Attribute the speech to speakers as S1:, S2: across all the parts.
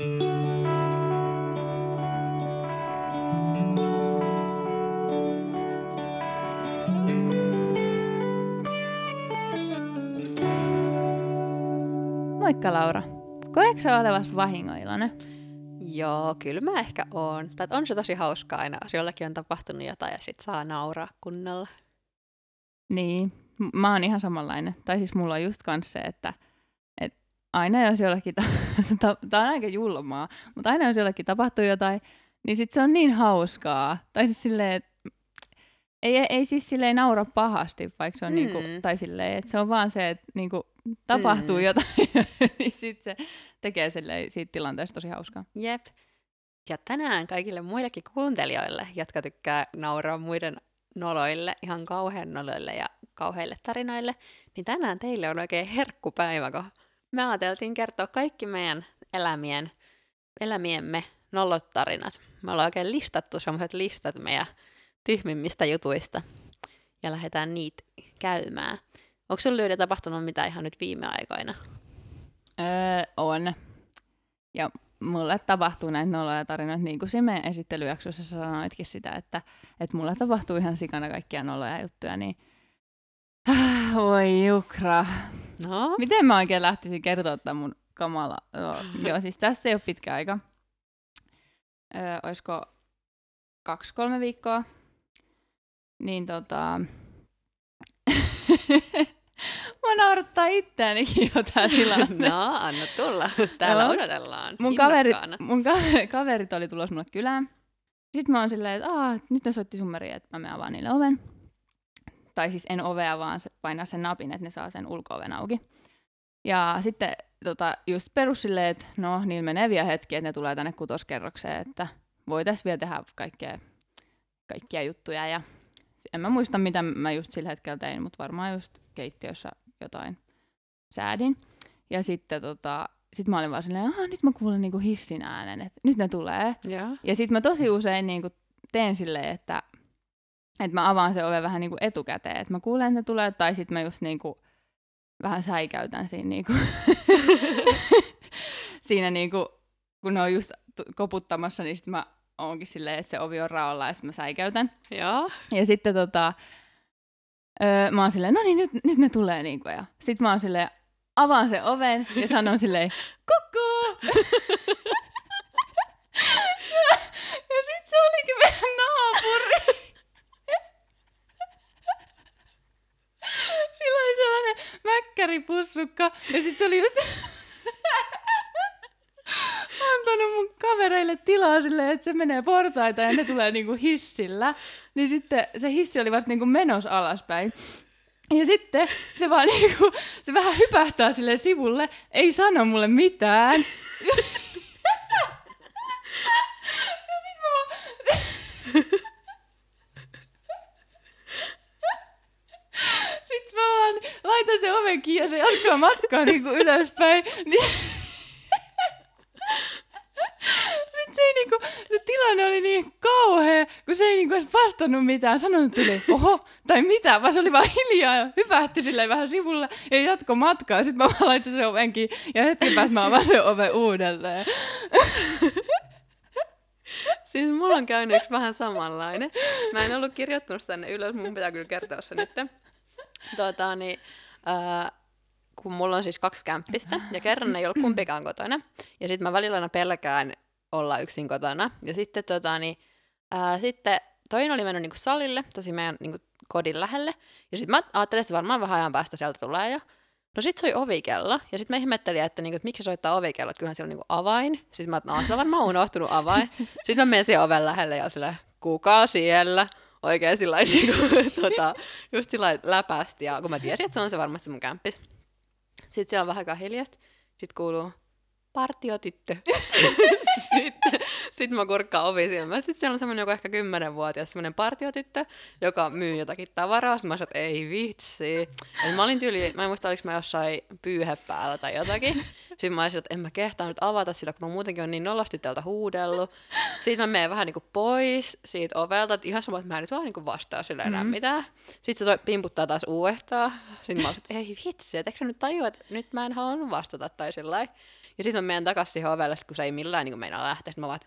S1: Moikka Laura. Koetko sä olevas vahingoillainen?
S2: Joo, kyllä mä ehkä oon. Tai on se tosi hauskaa aina, jos jollakin on tapahtunut jotain ja sit saa nauraa kunnolla.
S1: Niin, mä oon ihan samanlainen. Tai siis mulla on just kans se, että et aina jos jollakin, ta- ta- tää on aika julmaa, mutta aina jos jollakin tapahtuu jotain, niin sit se on niin hauskaa. Tai siis silleen, että ei, ei siis silleen naura pahasti, vaikka se on niinku,
S2: Mm.
S1: tai silleen, että se on vaan se, että niinku tapahtuu
S2: Mm.
S1: jotain, niin sit se tekee silleen siitä tilanteesta tosi hauskaa.
S2: Jep. Ja tänään kaikille muillekin kuuntelijoille, jotka tykkää nauraa muiden noloille, ihan kauhean noloille ja kauheille tarinoille, niin tänään teille on oikein herkkupäivä, kun me ajateltiin kertoa kaikki meidän elämien, elämiemme nolottarinat. Me ollaan oikein listattu sellaiset listat meidän tyhmimmistä jutuista ja lähdetään niitä käymään. Onko sinulla Lyydä tapahtunut mitä ihan nyt viime aikoina?
S1: Öö, on. Ja mulle tapahtuu näitä noloja tarinoita, niin kuin siinä meidän esittelyjaksossa sanoitkin sitä, että, että mulle tapahtuu ihan sikana kaikkia noloja juttuja, niin voi jukra.
S2: No,
S1: Miten mä oikein lähtisin kertoa tämän mun kamala? Joo, joo siis tästä ei ole pitkä aika. Öö, olisiko kaksi-kolme viikkoa. Niin tota... mä naurattaa itseänikin jo tää tilanne.
S2: no anna tulla. Täällä
S1: Joo.
S2: odotellaan.
S1: mun, kaverit, mun ka- kaverit oli tulossa mulle kylään. Sitten mä oon silleen, että nyt ne soitti summeriin, että mä menen avaan niille oven. Tai siis en ovea, vaan painaa sen napin, että ne saa sen ulko-oven auki. Ja sitten tota, just perus silleen, että no, niillä menee vielä hetki, että ne tulee tänne kutoskerrokseen, että voitaisiin vielä tehdä kaikkea, kaikkia juttuja. Ja en mä muista, mitä mä just sillä hetkellä tein, mutta varmaan just keittiössä jotain säädin. Ja sitten tota, sit mä olin vaan silleen, että nyt mä kuulen niinku hissin äänen, että nyt ne tulee.
S2: Joo.
S1: Ja sitten mä tosi usein niinku teen silleen, että, että mä avaan se oven vähän niinku etukäteen, että mä kuulen, että ne tulee, tai sitten mä just niinku vähän säikäytän siinä, niinku, siinä niinku, kun ne on just koputtamassa, niin sitten mä oonkin silleen, että se ovi on raolla ja sitten mä säikäytän.
S2: Joo.
S1: Ja sitten tota, öö, mä oon silleen, no niin, nyt, nyt ne tulee niinku. Ja sit mä oon silleen, avaan sen oven ja sanon silleen, kukkuu! ja, ja sit se olikin meidän naapuri. Sillä oli sellainen mäkkäripussukka ja sit se oli just antanut mun kavereille tilaa silleen, että se menee portaita ja ne tulee niinku hissillä. Niin sitten se hissi oli vasta niinku menos alaspäin. Ja sitten se vaan niinku, se vähän hypähtää sille sivulle, ei sano mulle mitään. ja sit mä vaan... Sitten mä vaan laitan sen oven kiinni ja se jatkaa matkaa niinku ylöspäin. Niin... Nyt se ei niinku, se tilanne oli niin kauhea, kun se ei niinku edes vastannut mitään. Sanonut tuli, oho, tai mitä, vaan se oli vaan hiljaa ja hypähti vähän sivulle ja jatko matkaa. Sitten mä vaan laitan sen oven kiinni ja hetken päästä mä avaan sen oven uudelleen.
S2: Siis mulla on käynyt yksi vähän samanlainen. Mä en ollut kirjoittanut tänne ylös, mun pitää kyllä kertoa se nyt. Tota, niin, äh, kun mulla on siis kaksi kämppistä, ja kerran ei ollut kumpikaan kotona. Ja sitten mä välillä aina pelkään olla yksin kotona. Ja sitten, tota, niin, äh, sitten toinen oli mennyt niinku salille, tosi meidän niinku, kodin lähelle. Ja sitten mä ajattelin, että varmaan vähän ajan päästä sieltä tulee jo. No sit soi ovikello, ja sitten mä ihmettelin, että, niinku, että miksi soittaa ovikello, että kyllähän siellä on niinku avain. Sitten mä että no, sillä on varmaan unohtunut avain. Sitten mä menen siihen oven lähelle ja sillä kuka siellä? Oikein sillä lailla, niinku, tota, just sillä läpästi, ja kun mä tiesin, että se on se varmasti mun kämppis. Sitten siellä on vähän hiljasta, sitten kuuluu partiotyttö. sitten sit mä kurkkaan ovi silmään. Sitten siellä on semmoinen joku ehkä kymmenenvuotias semmoinen partiotyttö, joka myy jotakin tavaraa. Sitten mä sanoin, että ei vitsi. Et mä olin tyyli, mä en muista, oliko mä jossain pyyhe päällä tai jotakin. Sitten mä olisin, että en mä kehtaa nyt avata sillä, kun mä muutenkin on niin nolosti täältä huudellut. Sitten mä menen vähän niinku pois siitä ovelta, että ihan sama, että mä en nyt vaan niinku vastaa sille enää
S1: Mhm.
S2: mitään. Sitten se pimputtaa taas uudestaan. Sitten mä olisin, että ei vitsi, että eikö sä nyt tajua, että nyt mä en halunnut vastata tai sillä lailla. Ja sitten mä menen takaisin siihen ovelle, kun se ei millään niin meinaa lähteä. Sitten mä vaan,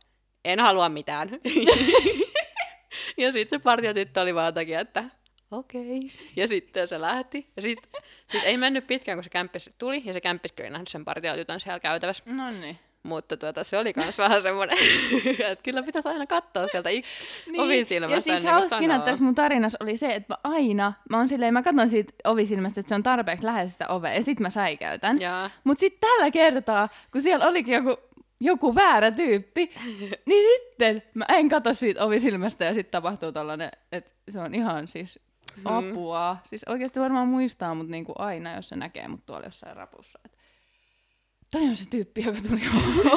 S2: en halua mitään. ja sitten se partiotyttö oli vaan takia, että okei. Okay. Ja sitten se lähti. Ja sitten sit ei mennyt pitkään, kun se kämppis tuli, ja se kämppiskin oli nähnyt sen partiotytön siellä käytävässä.
S1: No niin.
S2: Mutta tuota, se oli myös vähän semmoinen, että kyllä pitäisi aina katsoa sieltä ik- niin. ovisilmästä.
S1: Ja siis hauskina tässä mun tarinassa oli se, että mä aina, mä oon silleen, mä katson siitä ovisilmästä, että se on tarpeeksi lähellä sitä ovea, ja sit mä säikäytän.
S2: Jaa.
S1: Mut sit tällä kertaa, kun siellä olikin joku, joku väärä tyyppi, niin sitten mä en katso siitä ovisilmästä, ja sitten tapahtuu tollanen, että se on ihan siis apua. Siis oikeasti varmaan muistaa mut niinku aina, jos se näkee mut tuolla jossain rapussa. Et toi on se tyyppi, joka tuli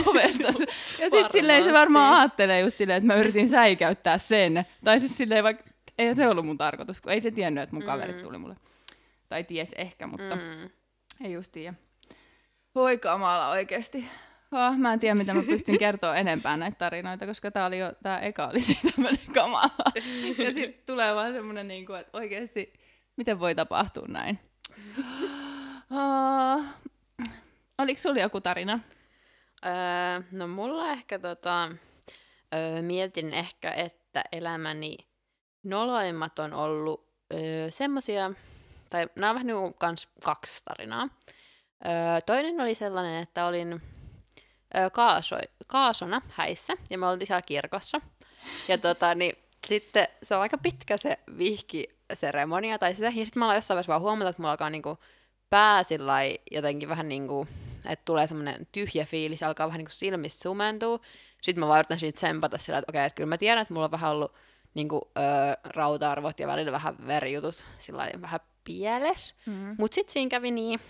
S1: ovesta. Ja sit silleen se varmaan ajattelee just silleen, että mä yritin säikäyttää sen. Tai siis silleen vaikka, ei se ollut mun tarkoitus, kun ei se tiennyt, että mun kaverit tuli mulle. Tai ties ehkä, mutta
S2: Mm.
S1: ei just tiedä. Voi kamala oikeesti. Oh, mä en tiedä, mitä mä pystyn kertoa enempää näitä tarinoita, koska tää oli jo, tää eka oli niin tämmönen kamala. Ja sit tulee vaan semmonen niinku, että oikeesti, miten voi tapahtua näin? Oh, oliko sulla joku tarina?
S2: Öö, no mulla ehkä tota, öö, mietin ehkä, että elämäni noloimmat on ollut öö, semmosia, tai nämä on vähän niin kans kaksi tarinaa. Öö, toinen oli sellainen, että olin öö, kaaso, kaasona häissä, ja me oltiin siellä kirkossa. Ja tota, niin, sitten se on aika pitkä se vihkiseremonia, tai sitä, ja sitten mä jossain vaiheessa vaan huomata, että mulla alkaa niinku pää jotenkin vähän niinku, että tulee semmoinen tyhjä fiilis, alkaa vähän niinku silmissä sumentua. Sitten mä vaan yritän siitä tsempata sillä, että okei, että kyllä mä tiedän, että mulla on vähän ollut niinku, öö, rauta-arvot ja välillä vähän verijutut sillä vähän pieles.
S1: Mm.
S2: Mut sit siinä kävi niin,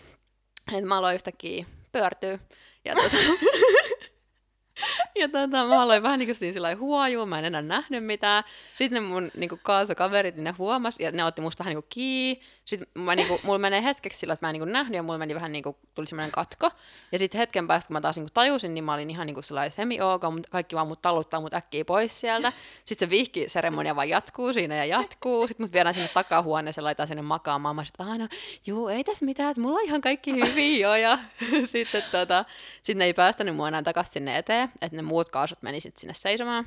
S2: että mä aloin yhtäkkiä pyörtyä. Ja tota, ja tota, mä aloin vähän niin kuin siinä sillä mä en enää nähnyt mitään. Sitten ne mun niin kuin kaasokaverit, niin ne huomas ja ne otti musta vähän niin kuin kiinni. Sitten mä, niin kuin, mulla menee hetkeksi sillä, että mä en niin kuin nähnyt ja mulla meni vähän niin kuin, tuli semmoinen katko. Ja sitten hetken päästä, kun mä taas niin kuin tajusin, niin mä olin ihan niin kuin sellainen semi mutta kaikki vaan mut taluttaa mut äkkiä pois sieltä. Sitten se vihkiseremonia vaan jatkuu siinä ja jatkuu. Sitten mut viedään sinne takahuoneeseen, laitetaan sinne makaamaan. Mä sitten, no, juu, ei tässä mitään, että mulla on ihan kaikki hyvin jo. Ja sitten tota, sit ne ei päästänyt mua enää takaisin sinne eteen, että ne muut kaasut meni sitten sinne seisomaan.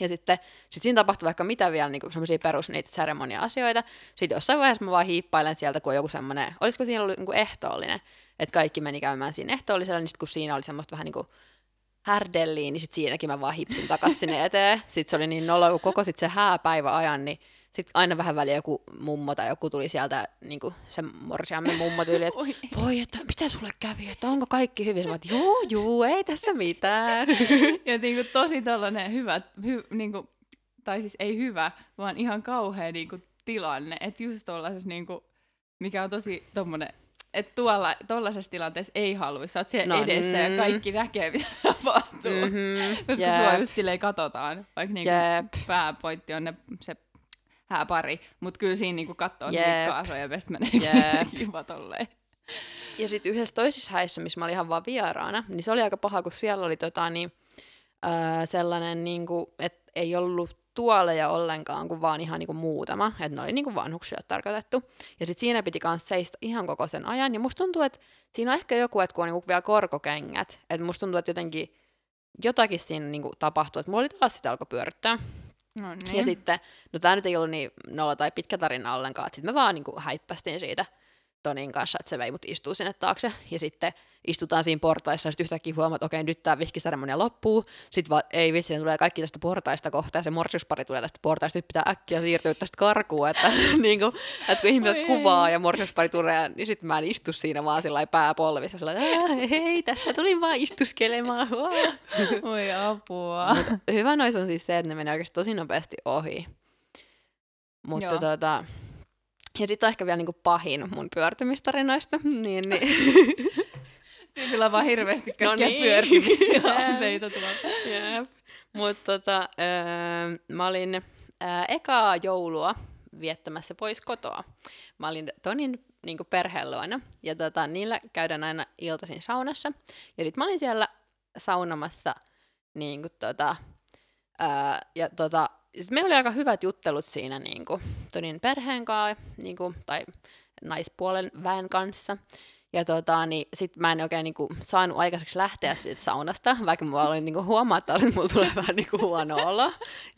S2: Ja sitten sit siinä tapahtui vaikka mitä vielä niin semmoisia perus niitä seremonia-asioita. Sitten jossain vaiheessa mä vaan hiippailen sieltä, kun on joku semmoinen, olisiko siinä ollut niin ehtoollinen, että kaikki meni käymään siinä ehtoollisella, niin sit kun siinä oli semmoista vähän niin kuin härdelliin, niin sitten siinäkin mä vaan hipsin takaisin sinne eteen. Sitten se oli niin nolo, kun koko sit se hääpäivä ajan, niin sitten aina vähän väliä joku mummo tai joku tuli sieltä, niin kuin se morsiamme mummo tyyli, että
S1: Oi.
S2: voi, että mitä sulle kävi, että onko kaikki hyvin? Mä juu, juu, ei tässä mitään.
S1: Ja niinku tosi tällainen hyvä, hy, niinku, tai siis ei hyvä, vaan ihan kauhea niinku tilanne. Että just tollaisessa, niinku, mikä on tosi tommonen, että tuolla, tollaisessa tilanteessa ei haluaisi. Sä oot siellä
S2: No,
S1: edessä
S2: mm.
S1: ja kaikki näkee, mitä tapahtuu.
S2: Mhm,
S1: Koska
S2: jep.
S1: sua just silleen katsotaan, vaikka niinku
S2: Jep.
S1: pääpointti on ne, se hääpari, mutta kyllä siinä niinku katsoo
S2: Jep.
S1: niitä kaasoja ja menee
S2: Jep.
S1: kiva tolleen.
S2: Ja sitten yhdessä toisessa häissä, missä mä olin ihan vaan vieraana, niin se oli aika paha, kun siellä oli tota, niin, ää, sellainen, niin kuin, että ei ollut tuoleja ollenkaan, kuin vaan ihan niin kuin muutama. Että ne oli niin kuin vanhuksille tarkoitettu. Ja sitten siinä piti myös seistä ihan koko sen ajan. Ja musta tuntuu, että siinä on ehkä joku, että kun on niin kuin vielä korkokengät, että musta tuntuu, että jotenkin jotakin siinä niin kuin tapahtui, että mulla oli taas sitä alkoi pyörittää.
S1: No niin.
S2: Ja sitten, no tämä nyt ei ollut niin nolo tai pitkä tarina ollenkaan, että sitten me vaan niinku häippästiin siitä Tonin kanssa, että se vei mut istuu sinne taakse. Ja sitten istutaan siinä portaissa ja sitten yhtäkkiä huomaat, että okei, nyt tämä vihkiseremonia loppuu. Sitten vaan, ei vitsi, ne tulee kaikki tästä portaista kohta ja se morsiuspari tulee tästä portaista, nyt pitää äkkiä siirtyä tästä karkuun, että, niinku, että kun ihmiset
S1: Oi ei.
S2: kuvaa ja morsiuspari tulee, niin sitten mä en istu siinä vaan sillä pääpolvissa, sillä lailla, "Ää, hei, tässä tulin vaan istuskelemaan. Waa."
S1: Oi apua.
S2: Mut hyvä noissa on siis se, että ne menee oikeasti tosi nopeasti ohi. Mutta tota, ja sitten on ehkä vielä niinku pahin mun pyörtymistarinoista. niin, niin.
S1: Tyypillä on vaan hirveästi
S2: No
S1: kaikkea
S2: niin.
S1: pyörtimiä tuolla.
S2: Jep. Mutta tota, öö, mä olin öö, ekaa joulua viettämässä pois kotoa. Mä olin Tonin niin perheen luona, ja tota, niillä käydään aina iltaisin saunassa. Ja sit mä olin siellä saunomassa niin kuin, tota, ää, ja tota, meillä oli aika hyvät juttelut siinä niin kuin, Tonin perheen kanssa, niin kuin, tai naispuolen väen kanssa. Ja tota, niin sit mä en oikein niinku saanut aikaiseksi lähteä siitä saunasta, vaikka mulla oli niinku huomaa, että mulla tulee vähän niinku huono olo.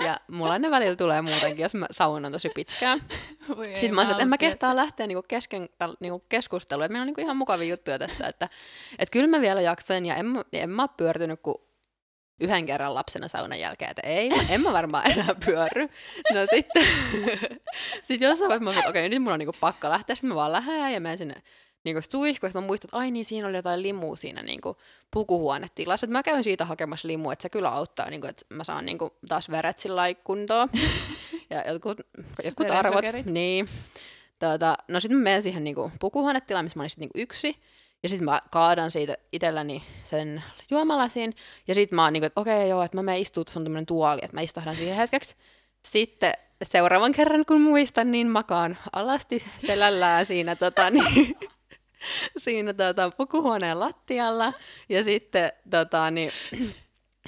S2: Ja mulla ne välillä tulee muutenkin, jos mä saunan tosi pitkään.
S1: Voi ei,
S2: Sitten mä sanoin, että en mä kehtaa lähteä niinku kesken niinku keskustelua. Että meillä on niinku ihan mukavia juttuja tässä, että et kyllä mä vielä jaksan ja en, en mä oo pyörtynyt kuin yhden kerran lapsena saunan jälkeen, että ei, en mä varmaan enää pyörry. No sitten, sit jossain vaiheessa mä sanoin, että okei, nyt mun on niinku pakko lähteä, sitten mä vaan lähden ja menen sinne niinku suihkuun, sitten mä muistan, että ai niin, siinä oli jotain limua siinä niinku pukuhuonetilassa, että mä käyn siitä hakemassa limua, että se kyllä auttaa, niinku, että mä saan niinku taas veret sillä kuntoon. ja jotkut, jotkut arvot, niin. Tota, no sitten mä menen siihen niinku pukuhuonetilaan, missä mä olin sit niinku yksi. Ja sitten mä kaadan siitä itselläni sen juomalasin. Ja sitten mä oon niinku, että okei joo, että mä menen istuu, on tämmönen tuoli, että mä istahdan siihen hetkeksi. Sitten seuraavan kerran, kun muistan, niin makaan alasti selällään siinä, tota, niin, siinä tota, pukuhuoneen lattialla. Ja sitten tota, niin,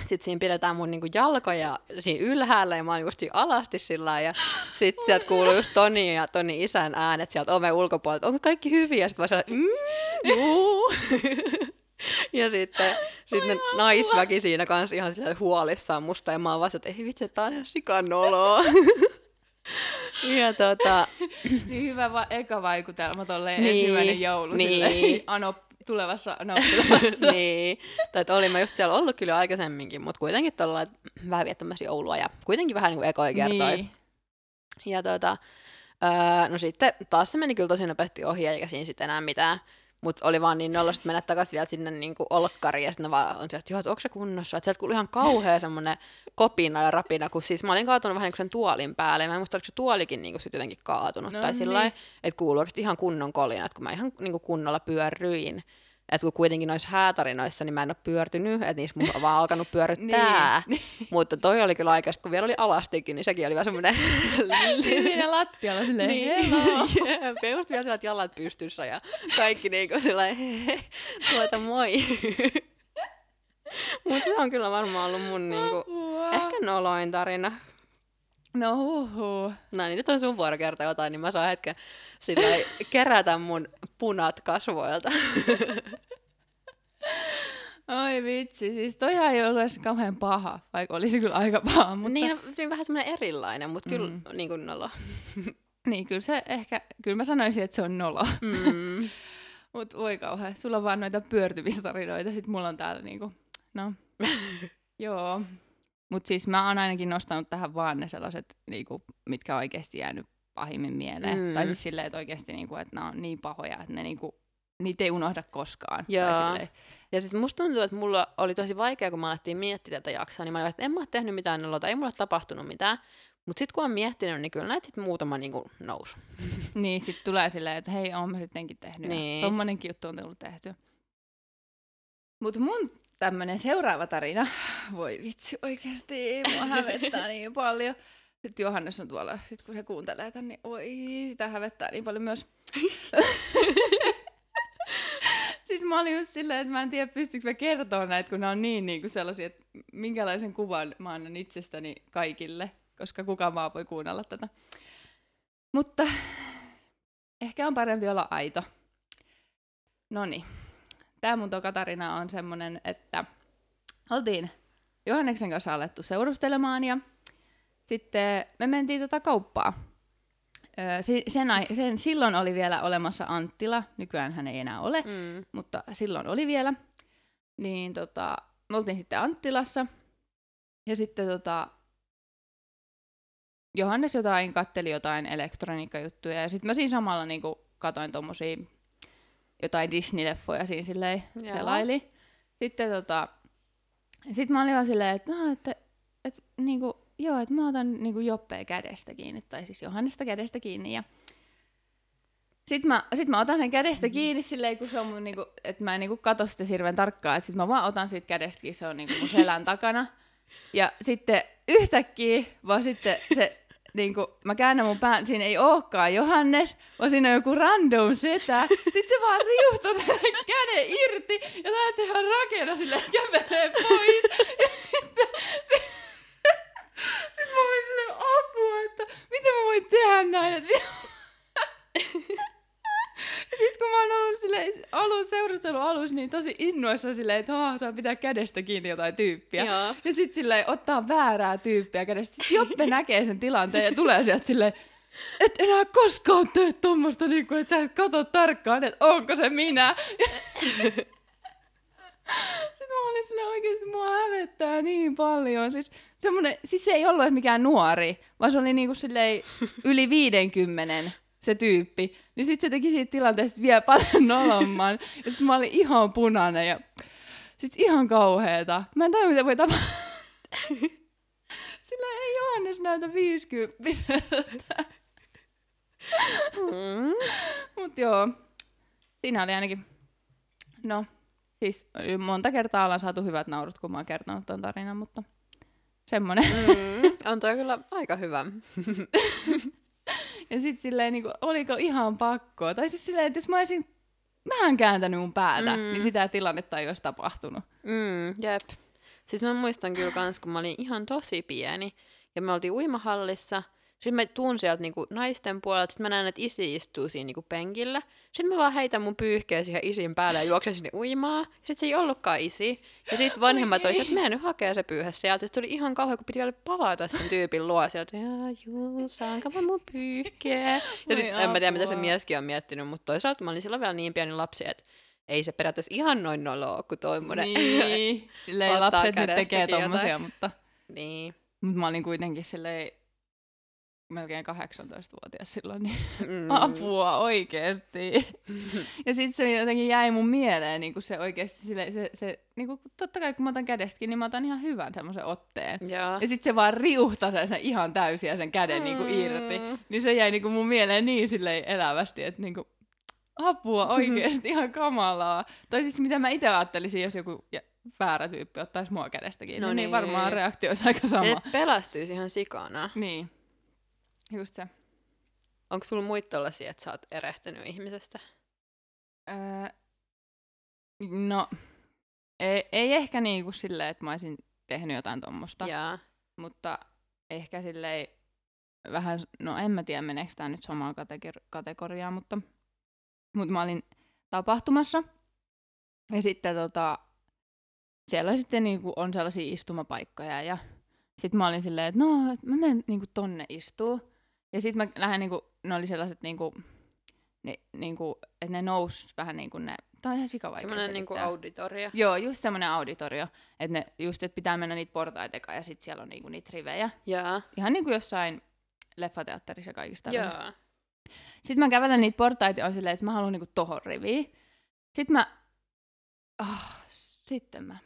S2: sitten siinä pidetään mun niinku jalkoja siinä ylhäällä ja mä oon just alasti sillä ja sitten sieltä kuuluu just Toni ja Toni isän äänet sieltä oven ulkopuolelta, onko kaikki hyviä? Ja sitten mä sanoin, mm, juu. ja sitten sitten naisväki siinä kanssa ihan sillä huolissaan musta ja mä oon vasta, että ei vitsi, tää on ihan sikanoloa. ja tota,
S1: Niin hyvä va- eka vaikutelma tolleen
S2: Niin,
S1: ensimmäinen joulu
S2: niin.
S1: silleen, ano, tulevassa anoppilassa.
S2: niin, tai että olin mä just siellä ollut kyllä aikaisemminkin, mutta kuitenkin tuolla vähän viettämässä joulua ja kuitenkin vähän niin kuin ekoja kertoi.
S1: Niin.
S2: Ja tota, öö, no sitten taas se meni kyllä tosi nopeasti ohi, eikä siinä sitten enää mitään. Mutta oli vaan niin nolla mennä takaisin vielä sinne niinku olkkariin, ja sitten vaan on sieltä, että joo, että onko se kunnossa? Että sieltä kuului ihan kauhea semmoinen kopina ja rapina, kun siis mä olin kaatunut vähän niin kuin sen tuolin päälle, ja mä en muista, oliko se tuolikin niin sit jotenkin kaatunut,
S1: No
S2: tai
S1: niin.
S2: sillä että kuuluu oikeasti ihan kunnon kolina, että kun mä ihan niin kuin kunnolla pyörryin, että kun kuitenkin noissa häätarinoissa, niin mä en ole pyörtynyt, että niissä mun on vaan alkanut pyörryttää.
S1: Niin.
S2: Mutta toi oli kyllä aikaista, kun vielä oli alastikin, niin sekin oli vähän semmoinen
S1: Siinä lattialla silleen,
S2: niin,
S1: hello.
S2: ja just vielä sellaiset jalat pystyssä ja kaikki niinku sellainen, tuota moi. Mutta se on kyllä varmaan ollut mun niinku, ehkä noloin tarina.
S1: No huhu.
S2: No niin, nyt on sun vuoro kertoa jotain, niin mä saan hetken sillä kerätä mun punat kasvoilta.
S1: Oi vitsi, siis toihan ei ollut edes kauhean paha, vaikka olisi kyllä aika paha, mutta
S2: Niin, no, niin vähän semmoinen erilainen, mutta kyllä
S1: Mm.
S2: niin kuin nolo.
S1: niin kyllä se ehkä, kyllä mä sanoisin, että se on nolo.
S2: Mm.
S1: Mut voi kauhean, sulla on vaan noita pyörtymistarinoita, sit mulla on täällä niinku, no, joo. Mut siis mä oon ainakin nostanut tähän vaan ne sellaiset, niinku, mitkä on oikeasti jäänyt pahimmin mieleen.
S2: Mm.
S1: Tai siis silleen, että oikeasti niinku, että ne on niin pahoja, että ne niinku, niitä ei unohda koskaan.
S2: Joo. Ja sitten musta tuntuu, että mulla oli tosi vaikea, kun mä alettiin miettiä tätä jaksoa, niin mä olin, että en mä ole tehnyt mitään nolota, ei mulla ole tapahtunut mitään. Mutta sitten kun on miettinyt, niin kyllä näitä sitten muutama niin kuin nousi.
S1: Niin, sit tulee silleen, että hei, oon mä sittenkin tehnyt.
S2: Niin.
S1: Tommonenkin juttu on tullut tehty. Mutta mun tämmönen seuraava tarina, voi vitsi oikeesti, mua hävettää niin paljon. Sitten Johannes on tuolla, sit kun se kuuntelee tän, niin oi, sitä hävettää niin paljon myös. siis mä olin just silleen, että mä en tiedä, pystyykö mä kertoa näitä, kun ne on niin, niin kuin sellaisia, että minkälaisen kuvan mä annan itsestäni kaikille, koska kukaan vaan voi kuunnella tätä. Mutta ehkä on parempi olla aito. No niin. Tämä mun toka tarina on semmonen, että oltiin Johanneksen kanssa alettu seurustelemaan ja sitten me mentiin tota kauppaa. Öö, sen, ai- sen, silloin oli vielä olemassa Anttila, nykyään hän ei enää ole,
S2: Mm.
S1: mutta silloin oli vielä. Niin tota, me oltiin sitten Anttilassa ja sitten tota, Johannes jotain katteli jotain elektroniikkajuttuja ja sitten mä siinä samalla niinku katoin tommosia jotain Disney-leffoja siinä silleen
S2: Joo.
S1: selaili. Sitten tota, sit mä olin vaan silleen, että no, että, että niinku, joo, että mä otan niinku Joppea kädestä kiinni, tai siis Johannesta kädestä kiinni ja sitten mä, sit mä otan sen kädestä kiinni silleen, kun se on mun niinku, että mä en niinku kato sitä hirveän tarkkaan, että sit mä vaan otan siitä kädestä kiinni, se on niinku mun selän takana. Ja sitten yhtäkkiä vaan sitten se, niinku, mä käännän mun pään, siinä ei ookaan Johannes, vaan siinä on joku random setä. Sitten se vaan riuhtaa sen käden irti ja lähtee ihan rakena silleen kävelee pois. Ja sitten, sitten mä olin silleen apua, että miten mä voin tehdä näin, että sitten kun mä oon ollut silleen, alussa huusi niin tosi innoissa silleen, että Haa, saa pitää kädestä kiinni jotain tyyppiä.
S2: Joo.
S1: Ja sit silleen ottaa väärää tyyppiä kädestä. Sitten Joppe näkee sen tilanteen ja tulee sieltä silleen, et enää koskaan tee tommosta, niin kuin, että sä et katso tarkkaan, että onko se minä. Sitten mä olin silleen oikeesti, mua hävettää niin paljon. Siis, semmonen, siis se ei ollut edes mikään nuori, vaan se oli niinku silleen yli 50 se tyyppi. Niin sit se teki siitä tilanteesta vielä paljon nolomman. Ja sit mä olin ihan punainen ja siis ihan kauheeta. Mä en tajua, mitä voi tapahtua. Sillä ei Johannes näytä 50
S2: Mm.
S1: Mut joo, siinä oli ainakin, no siis monta kertaa ollaan saatu hyvät naurut, kun mä oon kertonut ton tarinan, mutta semmonen.
S2: Mm. On toi kyllä aika hyvä.
S1: Ja sit silleen, niin kuin, oliko ihan pakko? Tai siis silleen, että jos mä olisin vähän kääntänyt mun päätä,
S2: mm.
S1: niin sitä tilannetta ei olisi tapahtunut.
S2: Mm, jep. Siis mä muistan kyllä kans, kun mä olin ihan tosi pieni, ja me oltiin uimahallissa, sitten mä tuun sieltä niinku naisten puolelta, sitten mä näen, että isi istuu siinä niinku penkillä. Sitten mä vaan heitän mun pyyhkeä siihen isin päälle ja juoksen sinne uimaan. Sitten se ei ollutkaan isi. Ja sitten vanhemmat olisivat, että mene nyt hakea se pyyhe sieltä. Sitten tuli ihan kauhean, kun piti vielä palata sen tyypin luo sieltä. Ja juu, saanko mä mun pyyhkeä? Ja sitten en mä tiedä, mitä se mieskin on miettinyt, mutta toisaalta mä olin silloin vielä niin pieni lapsi, että ei se periaatteessa ihan noin noloa kuin toimmonen.
S1: Niin, silleen lapset nyt tekee
S2: jotain.
S1: tommosia, mutta,
S2: niin.
S1: mutta mä olin kuitenkin silleen melkein 18-vuotias silloin, niin
S2: Mm.
S1: apua oikeesti. ja sitten se jotenkin jäi mun mieleen, niin se oikeesti sille, se, se niin kuin, totta kai kun mä otan kädestäkin, niin mä otan ihan hyvän semmoisen otteen.
S2: Joo.
S1: Ja sitten se vaan riuhtaa sen ihan täysiä sen käden niinku irti.
S2: Mm.
S1: Niin se jäi niinku mun mieleen niin silleen elävästi, että niinku, apua oikeesti ihan kamalaa. Tai siis mitä mä itse ajattelisin, jos joku väärä tyyppi ottaisi mua kädestä kiinni,
S2: No
S1: niin.
S2: niin.
S1: niin varmaan reaktio olisi aika sama.
S2: Et pelästyisi ihan sikana.
S1: Niin. Just se.
S2: Onko sulla muita tollasia, että sä oot erehtynyt ihmisestä?
S1: Öö, no, ei, ei ehkä niinku silleen, että mä olisin tehnyt jotain tommosta.
S2: Jaa.
S1: mutta ehkä silleen vähän, no en mä tiedä meneekö tämä nyt samaan kategor- kategoriaan, mutta, mutta mä olin tapahtumassa ja sitten tota, siellä sitten niinku on sellaisia istumapaikkoja ja sitten mä olin silleen, että no, mä menen niinku tonne istuu ja sitten mä lähden niinku, ne oli sellaiset niinku, ne, niinku, että ne nous vähän niinku ne, tää on ihan sikavaikea
S2: Semmoinen niinku auditorio.
S1: Joo, just semmoinen auditorio, että ne, just, että pitää mennä niitä portaita eka ja sitten siellä on niinku niitä rivejä.
S2: Jaa.
S1: Ihan niin kuin jossain leffateatterissa ja kaikista.
S2: Joo.
S1: Sitten mä kävelen niitä portaita ja on silleen, että mä haluan niinku tohon riviin. Sitten mä, oh, sitten mä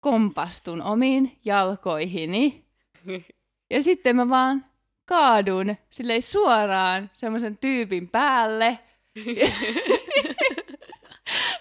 S1: kompastun omiin jalkoihini. Ja sitten mä vaan kaadun silleen suoraan semmoisen tyypin päälle.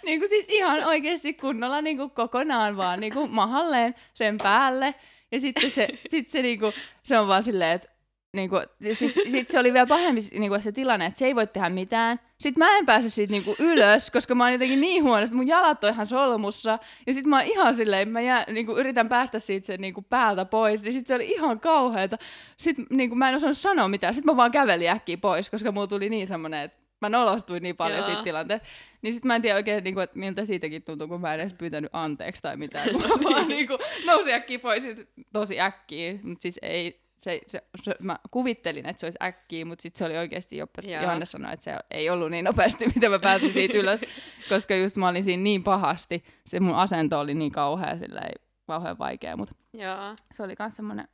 S1: niin kuin siis ihan oikeasti kunnolla niin kuin kokonaan vaan niin kuin mahalleen sen päälle. Ja sitten se, sit se, niin kuin, se on vaan silleen, että Niinku, siis, sit se oli vielä pahempi niinku, se tilanne, että se ei voi tehdä mitään. Sitten mä en pääse siitä niinku, ylös, koska mä oon jotenkin niin huono, että mun jalat on ihan solmussa. Ja sitten mä oon ihan silleen, mä jää, niinku, yritän päästä siitä sen niinku, päältä pois. Ja sitten se oli ihan kauheata. Sitten niinku, mä en osannut sanoa mitään. Sitten mä vaan kävelin äkkiä pois, koska mulla tuli niin semmonen, että mä nolostuin niin paljon
S2: Joo.
S1: siitä tilanteesta. Niin sitten mä en tiedä oikein, niinku, että miltä siitäkin tuntuu, kun mä en edes pyytänyt anteeksi tai mitään. Mä vaan niinku, nousin äkkiä pois sit tosi äkkiä. Mutta siis ei, se, se, se, mä kuvittelin, että se olisi äkkiä, mutta sitten se oli oikeasti jopa,
S2: Joo.
S1: Johannes sanoi, että se ei ollut niin nopeasti, mitä mä pääsin siitä ylös, koska just mä olin siinä niin pahasti, se mun asento oli niin kauhea, sillä ei kauhean vaikea, mutta
S2: Joo.
S1: se oli myös semmoinen,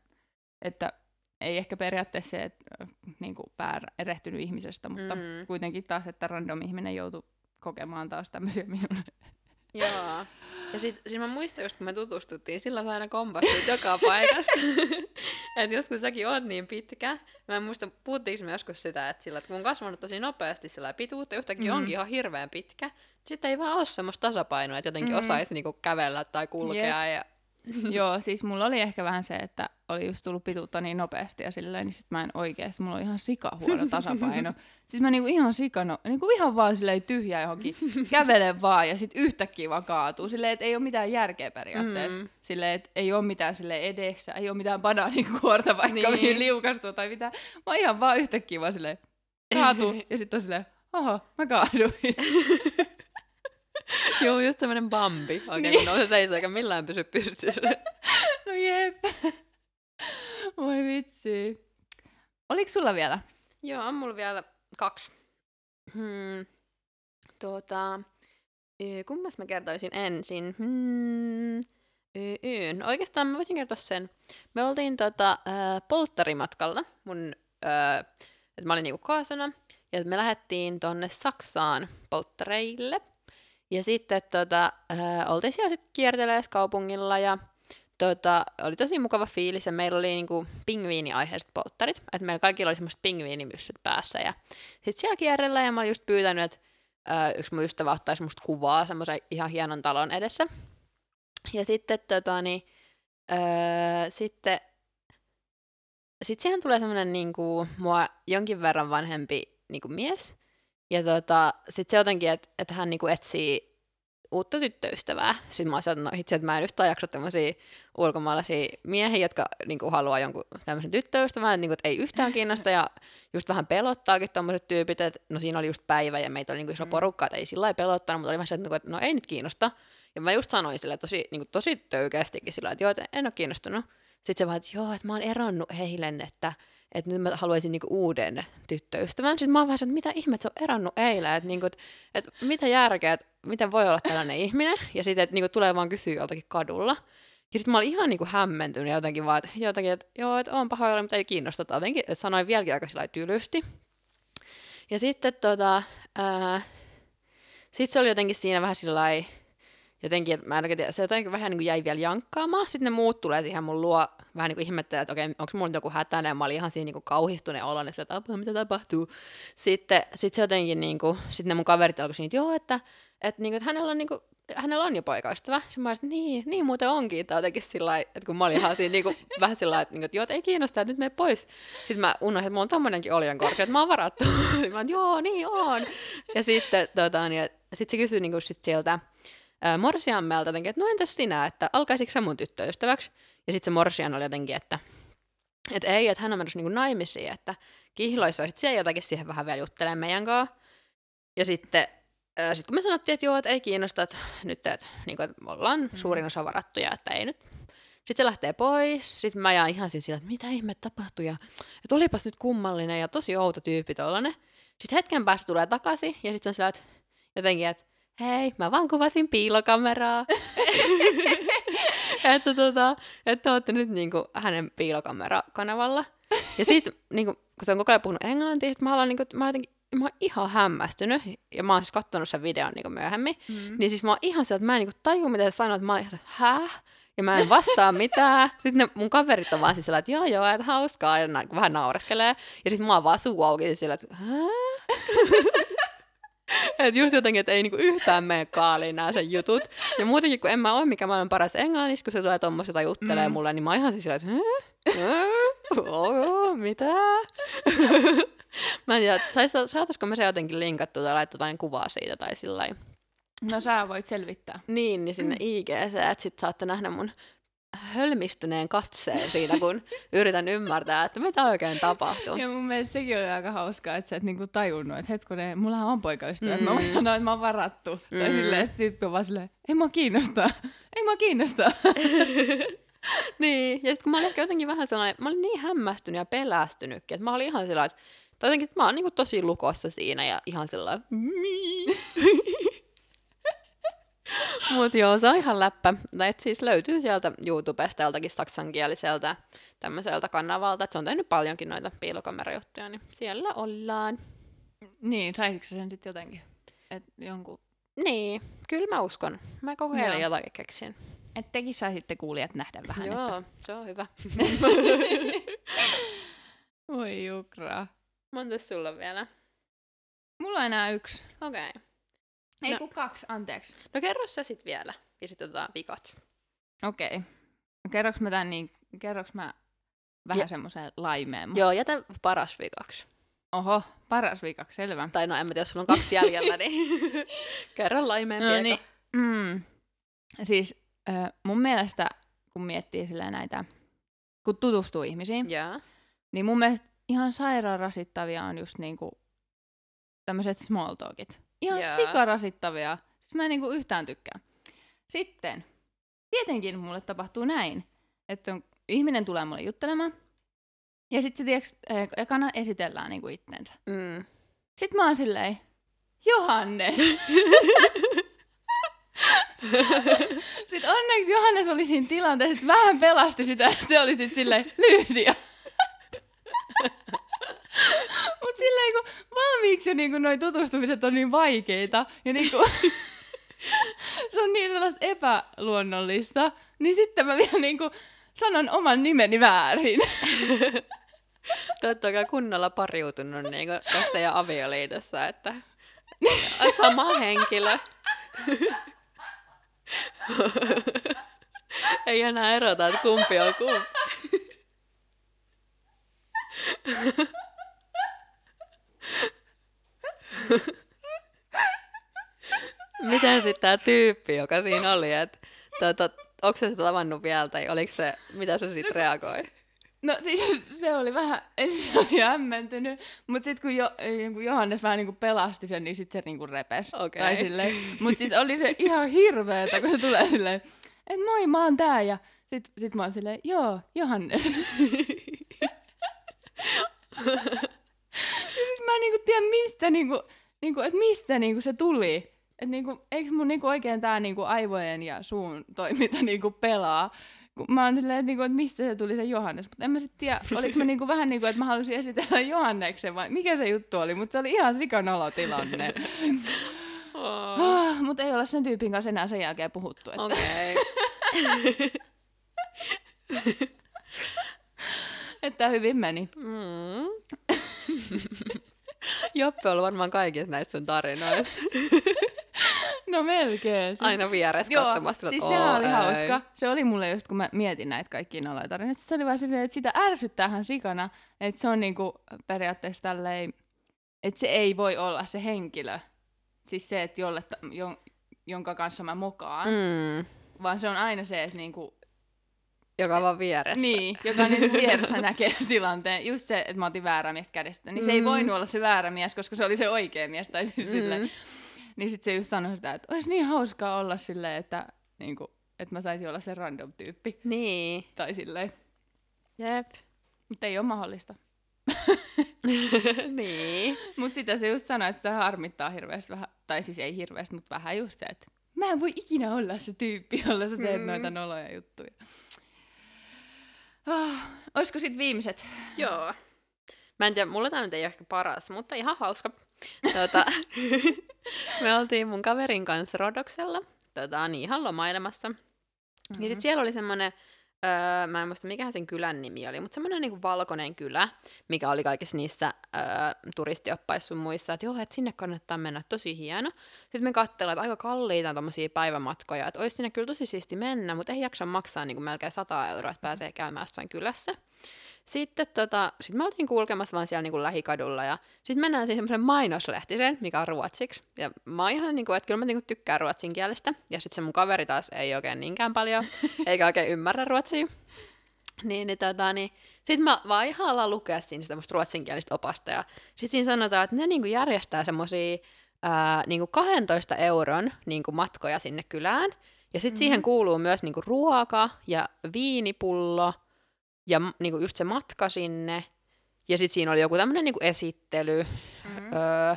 S1: että ei ehkä periaatteessa se, että äh, niin kuin pää erehtynyt ihmisestä, mutta mm. Kuitenkin taas, että random ihminen joutui kokemaan taas tämmöisiä.
S2: Joo. Ja sit, siis mä muistan just, kun me tutustuttiin, silloin sä aina kompastuit joka paikassa. että just kun säkin oot niin pitkä, mä en muista, puhuttiinko me joskus sitä, että, sillä, että kun on kasvanut tosi nopeasti sillä pituutta, yhtäkkiä
S1: Mm.
S2: onkin ihan hirveän pitkä, sitten ei vaan ole semmoista tasapainoa, että jotenkin
S1: Mm.
S2: mm. osaisi niinku kävellä tai kulkea. Ja...
S1: Joo, siis mulla oli ehkä vähän se, että oli just tullut pituutta niin nopeasti ja silleen, niin sit mä en oikeesti, mulla oli ihan sika huono tasapaino. siis mä niinku ihan sikano, niinku ihan vaan silleen tyhjä johonkin, kävelen vaan ja sit yhtäkkiä vaan kaatuu. Silleen, että ei ole mitään järkeä periaatteessa. Mm. Silleen, että ei ole mitään sille edessä, ei ole mitään banaanikuorta vaikka
S2: niin.
S1: Mihin liukastuu tai mitään. Mä ihan vaan yhtäkkiä vaan silleen kaatuu ja sitten on silleen, oho, mä kaaduin.
S2: Joo, just tämmönen Bambi. Oikein kun nousee seisoo eikä millään pysy pystyssä.
S1: No jep. Voi vitsi. Oliko sulla vielä?
S2: Joo, on mulla vielä kaksi. Hmm. Tuota, kummas mä kertoisin ensin? Hmm. No Oikeastaan mä voisin kertoa sen. Me oltiin tota, äh, polttarimatkalla. Mun, äh, et mä olin niinku kaasana. Ja me lähdettiin tonne Saksaan polttareille. Ja sitten tota, äh, oltiin siellä sitten kierteleessä kaupungilla ja tota, oli tosi mukava fiilis ja meillä oli niinku pingviini-aiheiset polttarit. Että meillä kaikilla oli semmoiset pingviinimyssyt päässä ja sitten siellä kierrellä ja mä olin just pyytänyt, että äh, yksi mun ystävä ottaisi musta kuvaa semmoisen ihan hienon talon edessä. Ja sitten tota, niin, öö, sitten sit siihen tulee semmoinen niinku, mua jonkin verran vanhempi niinku, mies. Ja tota, sitten se jotenkin, että et hän niinku, etsii uutta tyttöystävää. Sitten mä olisin, että no itse, että mä en yhtään jaksa tämmöisiä ulkomaalaisia miehiä, jotka niinku, haluaa jonkun tämmöisen tyttöystävän, että, niinku, et ei yhtään kiinnosta ja just vähän pelottaakin tommoset tyypit, että no siinä oli just päivä ja meitä oli niinku, iso
S1: Mm.
S2: porukka, että ei sillä lailla pelottanut, mutta oli vähän se, että, niinku, että no ei nyt kiinnosta. Ja mä just sanoin sille tosi, niin kuin, tosi töykeästikin sillä, että joo, että en ole kiinnostunut. Sitten se vaan, että joo, että mä oon eronnut heille, että, että nyt mä haluaisin niinku uuden tyttöystävän. Sitten mä oon vähän että mitä ihmettä se on eronnut eilen, että, niinku, että, että mitä järkeä, että miten voi olla tällainen ihminen. Ja sitten, että niinku, tulee vaan kysyä joltakin kadulla. Ja sitten mä olin ihan niinku hämmentynyt jotenkin vaan, että jotenkin, että joo, että on pahoilla, mutta ei kiinnosta. Jotenkin, että sanoin vieläkin aika sillä tylysti. Ja sitten tota, ää, sit se oli jotenkin siinä vähän sillä jotenkin, että mä en tiedä, se jotenkin vähän niin kuin jäi vielä jankkaamaan. Sitten ne muut tulee siihen mun luo vähän niin kuin ihmettelee, että okei, onko mulla joku hätäinen. Mä olin ihan siinä niin kuin kauhistuneen sillä, että apua, mitä tapahtuu. Sitten sit se jotenkin, niin kuin, sitten ne mun kaverit alkoi että joo, että, että, niin kuin, että hänellä on niin kuin, hänellä on jo poikaystävä. Sitten mä olisin, niin, niin muuten onkin. Tai jotenkin sillä että kun mä olin ihan siinä niin kuin, vähän sillä että, niin kuin, että joo, että ei kiinnosta, että nyt mene pois. Sitten mä unohdin, että mulla on tommonenkin oljenkorsi, että mä oon varattu. Sitten mä oon, joo, niin on. Ja sitten tota, niin, sit se kysyi niin kuin, sit sieltä, Morsiammelta jotenkin, että no entäs sinä, että alkaisitko sä mun tyttöystäväksi? Ja sitten se Morsian oli jotenkin, että et ei, että hän on menossa niinku naimisiin, että kihloissa sitten siellä jotakin siihen vähän vielä juttelee meidän kanssa. Ja sitten ää, sit kun me sanottiin, että joo, että ei kiinnosta, että nyt että, niinku, että me ollaan
S1: Mm.
S2: suurin osa varattuja, että ei nyt. Sitten se lähtee pois, sitten mä jään ihan siinä sillä, että mitä ihme tapahtui, ja että olipas nyt kummallinen ja tosi outo tyyppi tollanen. Sitten hetken päästä tulee takaisin, ja sitten se on sillä, että jotenkin, että hei, mä vaan kuvasin piilokameraa. että, tota, että olette nyt niinku hänen piilokamerakanavalla. Ja sitten niinku, kun se on koko ajan puhunut englantia, sit mä, haluan, niinku, mä, jotenkin, mä oon ihan hämmästynyt, ja mä oon siis kattonut sen videon niinku myöhemmin,
S1: Mm.
S2: niin siis mä oon ihan sieltä, että mä en niinku taju, mitä se sanoo, että mä oon ihan häh? Ja mä en vastaa mitään. Sitten ne mun kaverit on vaan siis sillä, että joo joo, että hauskaa, ja na- vähän naureskelee. Ja sitten mä oon vaan suu auki sillä, että häh? Et just jotenkin, että ei niinku yhtään mene kaaliin nämä sen jutut. Ja muutenkin, kun en mä ole mikä maailman paras englannissa, kun se tulee tommoista tai juttelee
S1: Mm.
S2: mm. mulle, niin mä oon ihan siis sillä, että "Hä? Hä? Oo, mitä? mä en tiedä, saataisiko me se jotenkin linkattua tai laittaa jotain kuvaa siitä tai sillä.
S1: No sä voit selvittää.
S2: Niin, niin sinne IGC, että sit saatte nähdä mun hölmistyneen katseen siitä, kun yritän ymmärtää, että mitä oikein tapahtuu.
S1: Ja mun mielestä sekin oli aika hauskaa, että sä et niinku tajunnut, että hetkonen, mullahan on poikaystävä, mm. mä sanoin, että mä oon varattu. Mm. Tai silleen, että tyyppi on vaan silleen, ei mua kiinnosta, ei mua kiinnosta.
S2: niin, ja sitten kun mä olin ehkä jotenkin vähän sellainen, mä olin niin hämmästynyt ja pelästynytkin, että mä olin ihan sillä että tai jotenkin, että mä oon niinku tosi lukossa siinä ja ihan sellainen, Mut joo, se on ihan läppä. Et siis löytyy sieltä YouTubesta joltakin saksankieliseltä tämmöiseltä kanavalta, että se on tehnyt paljonkin noita piilokamerajuttuja, niin siellä ollaan.
S1: niin, saisitko sen sitten jotenkin? Et jonkun,
S2: Niin, kyllä mä uskon. Mä kokeilen
S1: Joo.
S2: jotakin keksin.
S1: et tekin saisitte kuulijat nähdä vähän. Että...
S2: Joo, se on hyvä.
S1: Voi jukraa.
S2: Montas sulla vielä?
S1: Mulla on enää yksi.
S2: Okei. Okay.
S1: Ei
S2: No.
S1: kun kaksi, anteeksi.
S2: No kerro sä sit vielä, ja sit otetaan vikat.
S1: Okei. Okay. Kerroks mä tän niin, kerroks mä vähän
S2: Ja-
S1: semmoisen laimeen?
S2: Joo, jätä paras vikaksi.
S1: Oho, paras viikaksi, selvä.
S2: Tai no en mä tiedä, jos sulla on kaksi jäljellä, niin kerro laimeen
S1: No niin, mm, siis mun mielestä, kun miettii silleen näitä, kun tutustuu ihmisiin,
S2: Jaa.
S1: niin mun mielestä ihan sairaan rasittavia on just niinku tämmöiset small talkit. Ihan
S2: Jaa.
S1: sikarasittavia. Siis mä en niinku yhtään tykkää. Sitten, tietenkin mulle tapahtuu näin, että on, ihminen tulee mulle juttelemaan, ja sitten se tiiäks, eh, ekana esitellään niinku itsensä.
S2: Mm.
S1: Sitten mä oon silleen, Johannes. sitten onneksi Johannes oli siinä tilanteessa, että vähän pelasti sitä, että se oli sitten silleen, Lyhdia. Mut silleen kun valmiiksi jo niinku noi tutustumiset on niin vaikeita ja niinku se on niin sellaista epäluonnollista, niin sitten mä vielä niinku sanon oman nimeni väärin.
S2: Te kunnolla pariutunut niin tässä teidän avioliitossa, että sama henkilö. Ei enää erota, että kumpi on kumpi. Miten sitten tämä tyyppi, joka siinä oli, että tuota, onko se tavannut vielä, tai oliko se, mitä se sitten reagoi?
S1: No siis se oli vähän, ensin oli hämmentynyt, mutta sitten kun, jo, niin kun Johannes vähän niin kuin pelasti sen, niin sitten se niin kuin repes.
S2: Okei.
S1: Tai silleen, mutta siis oli se ihan hirveetä, kun se tulee silleen, että moi mä oon tää, ja sit, sit mä oon silleen, joo, Johannes. ja sit mä en niinku tiedä mistä, niinku, niinku, että mistä niinku se tuli. Et niinku, eikö mun niinku oikein tää niinku aivojen ja suun toiminta niinku pelaa? Kun mä oon silleen, että, niinku, että mistä se tuli se Johannes. Mutta en mä sit tiedä, oliko mä niinku vähän niin kuin, että mä halusin esitellä Johanneksen vai mikä se juttu oli. Mutta se oli ihan sikanolotilanne.
S2: Oh.
S1: Ah, mutta ei olla sen tyypin kanssa enää sen jälkeen puhuttu. Että...
S2: Okei.
S1: Että hyvin meni.
S2: Mm. Joppe on ollut varmaan kaikissa näistä sun tarinoista.
S1: No melkein. Siis,
S2: Aina vieressä
S1: joo,
S2: katsomassa.
S1: siis sehän
S2: oo,
S1: oli
S2: ei.
S1: hauska. Se oli mulle just, kun mä mietin näitä kaikkia noloja tarinoita. Se oli vaan silleen, että sitä ärsyttäähän sikana, että se on niinku periaatteessa tälleen, että se ei voi olla se henkilö. Siis se, että jolle, jon, jonka kanssa mä mokaan. Mm. Vaan se on aina se, että niinku,
S2: Joka on vaan vieressä.
S1: niin, joka nyt vieressä näkee tilanteen. Just se, että mä otin väärä mies kädestä. Niin se ei
S2: Mm.
S1: voinut olla se väärä mies, koska se oli se oikea mies. Tai siis
S2: Mm.
S1: silleen, niin sitten se just sanoi sitä, että olisi niin hauskaa olla silleen, että, niinku, että mä saisin olla se random tyyppi.
S2: Niin.
S1: Tai silleen.
S2: Jep.
S1: Mutta ei ole mahdollista.
S2: niin.
S1: Mutta sitä se just sanoi, että harmittaa hirveästi vähän. Tai siis ei hirveästi, mutta vähän just se, että mä en voi ikinä olla se tyyppi, jolla sä teet
S2: Mm.
S1: noita noloja juttuja. Ah, olisiko sitten viimeiset?
S2: Joo. Mä en tiedä, mulla tämä nyt ei ole ehkä paras, mutta ihan hauska. Tuota, me oltiin mun kaverin kanssa Rodoksella, tuota, niin ihan lomailemassa. Mm-hmm. Ja sit siellä oli semmoinen, öö, mä en muista mikä sen kylän nimi oli, mutta semmoinen niinku valkoinen kylä, mikä oli kaikissa niissä öö, turistioppaissa sun muissa, että joo, että sinne kannattaa mennä, tosi hieno. Sitten me katsellaan, että aika kalliita on tommosia päivämatkoja, että olisi sinne kyllä tosi siisti mennä, mutta ei jaksa maksaa niinku melkein 100 euroa, että pääsee käymään jossain kylässä. Sitten tota, sit me oltiin kulkemassa vaan siellä niinku lähikadulla ja sitten mennään siihen semmoisen mainoslehtisen, mikä on ruotsiksi. Ja mä oon ihan niinku, että kyllä mä niinku tykkään ruotsin kielestä. Ja sitten se mun kaveri taas ei oikein niinkään paljon, eikä oikein ymmärrä ruotsia. Niin, niin, tota, niin sitten mä vaan ihan alan lukea siinä sitä musta ruotsinkielistä opasta. Ja sitten siinä sanotaan, että ne niinku järjestää semmosia ää, niinku 12 euron niinku matkoja sinne kylään. Ja sitten mm-hmm. siihen kuuluu myös niinku ruoka ja viinipullo ja m- niinku just se matka sinne. Ja sitten siinä oli joku tämmöinen niinku esittely
S1: Mm.
S2: öö,